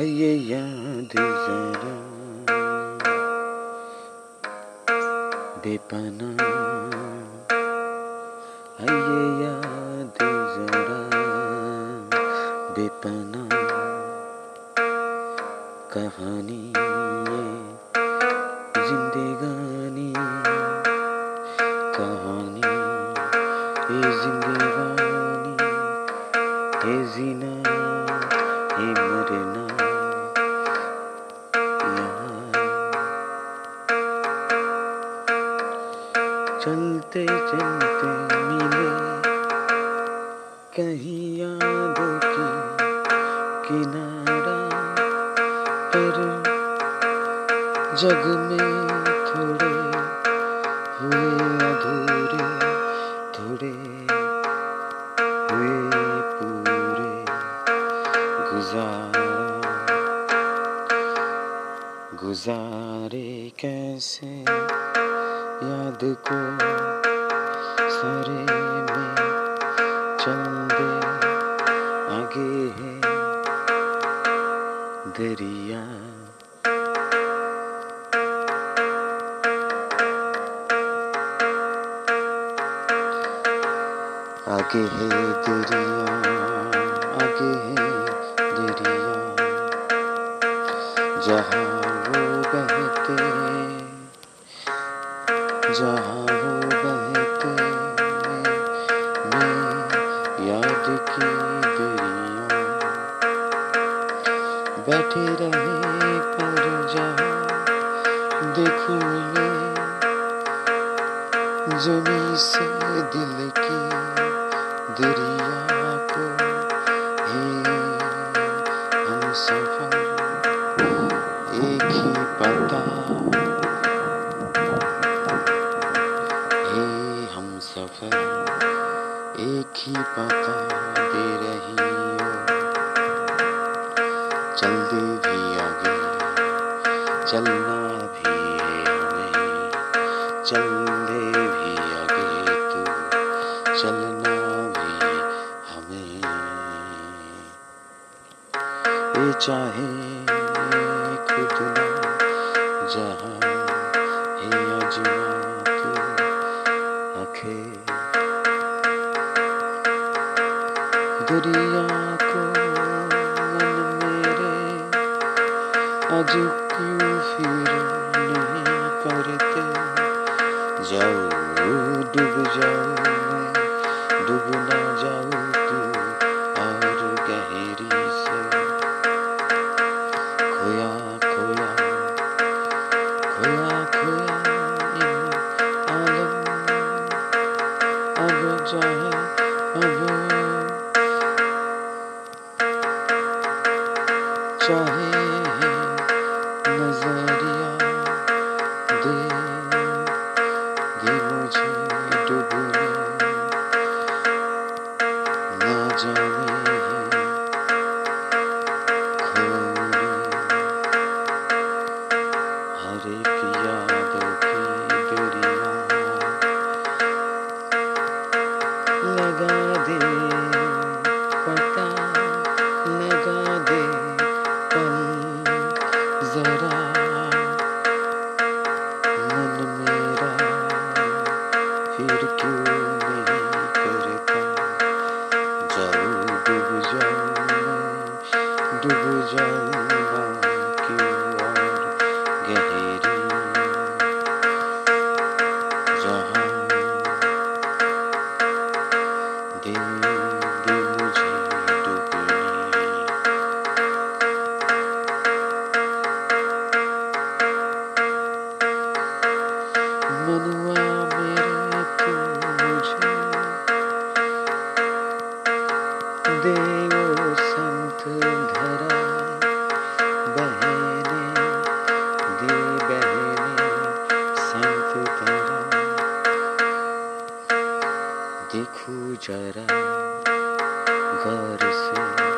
याद जरा। बेपना जग में थोड़े हुए अधूरे, थोड़े हुए पूरे गुजारा। गुजारे कैसे? याद को सारे में चल दे आगे है। दरिया आगे है दरिया, आगे है दरिया। जहाँ वो बहते जहाँ वो बहते मैं याद की दरिया। बैठे रहे पर जहाँ देखूँ जमी से दिल की दरिया को हम सफ़र एक ही पता। हे हम सफ़र एक ही पता दे रही हो। चल भी आगे, चलना भी है हमें चल भी आगे तू, चलना चाहे खुद आखे। को मन मेरे आज क्यों फिर नहीं करते? जाओ डूब जाओ। चाहे नज़रिया दे दे मुझे डूबने ना जाने डूब जाऊँ देखू जरा गौर से।